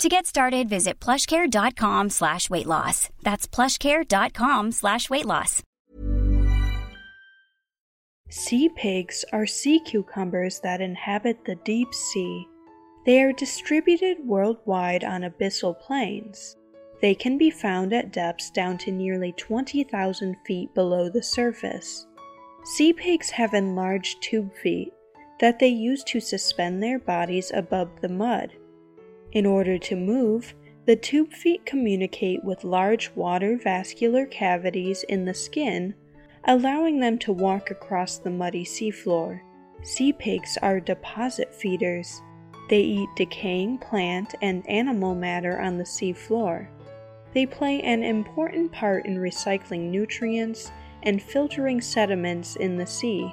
To get started, visit plushcare.com slash weight loss. That's plushcare.com slash weight loss. Sea pigs are sea cucumbers that inhabit the deep sea. They are distributed worldwide on abyssal plains. They can be found at depths down to nearly 20,000 feet below the surface. Sea pigs have enlarged tube feet that they use to suspend their bodies above the mud. In order to move, the tube feet communicate with large water vascular cavities in the skin, allowing them to walk across the muddy seafloor. Sea pigs are deposit feeders. They eat decaying plant and animal matter on the seafloor. They play an important part in recycling nutrients and filtering sediments in the sea.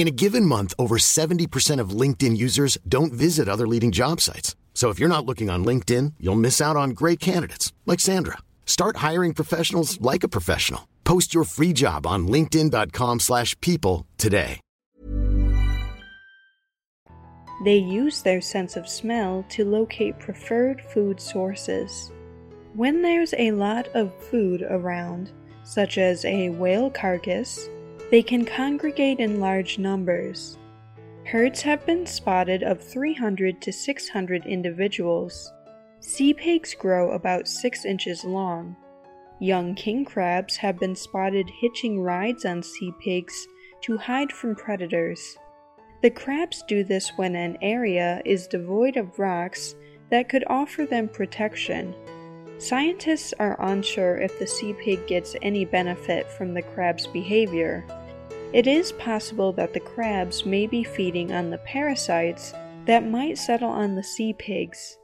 In a given month, over 70% of LinkedIn users don't visit other leading job sites. So if you're not looking on LinkedIn, you'll miss out on great candidates like Sandra. Start hiring professionals like a professional. Post your free job on linkedin.com/people today. They use their sense of smell to locate preferred food sources. When there's a lot of food around, such as a whale carcass, they can congregate in large numbers. Herds have been spotted of 300 to 600 individuals. Sea pigs grow about 6 inches long. Young king crabs have been spotted hitching rides on sea pigs to hide from predators. The crabs do this when an area is devoid of rocks that could offer them protection. Scientists are unsure if the sea pig gets any benefit from the crab's behavior. It is possible that the crabs may be feeding on the parasites that might settle on the sea pigs.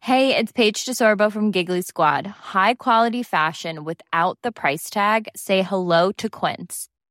Hey, it's Paige DeSorbo from Giggly Squad. High quality fashion without the price tag. Say hello to Quince.